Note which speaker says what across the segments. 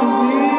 Speaker 1: to be.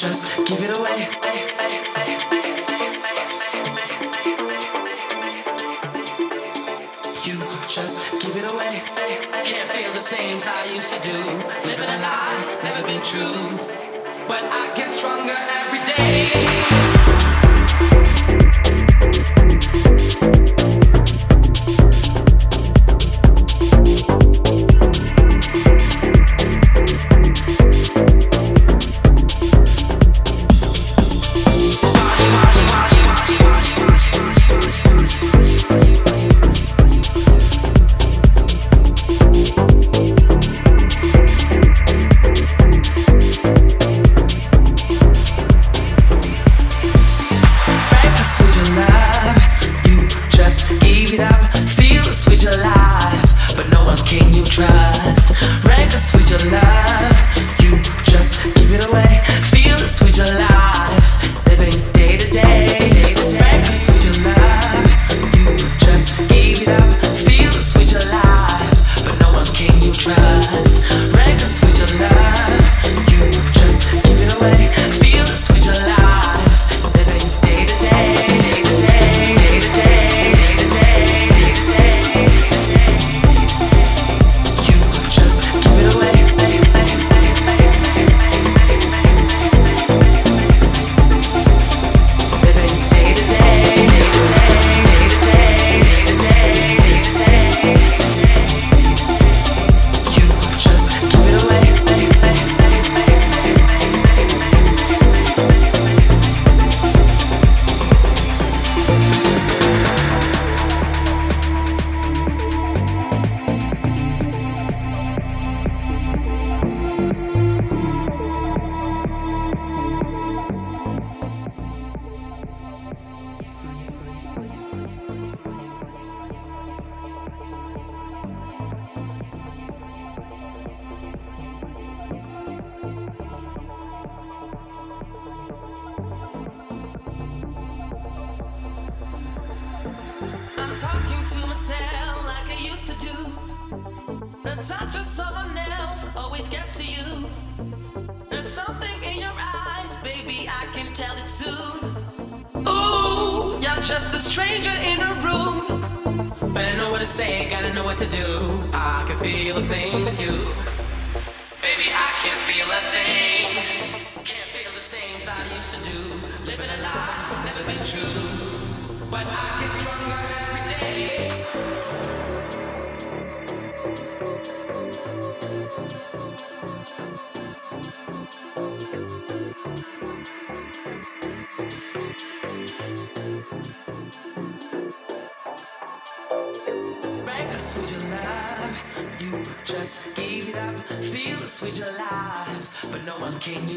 Speaker 1: Just give it away. You just give it away. Can't feel the same as I used to do. Living a lie, never been true. But I get stronger every day.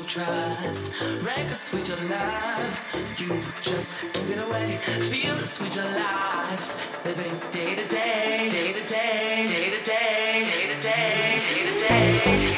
Speaker 1: trust. reckless switch of love, you just give it away. Feel the switch of life, living day to day, day to day, day to day, day to day, day to day.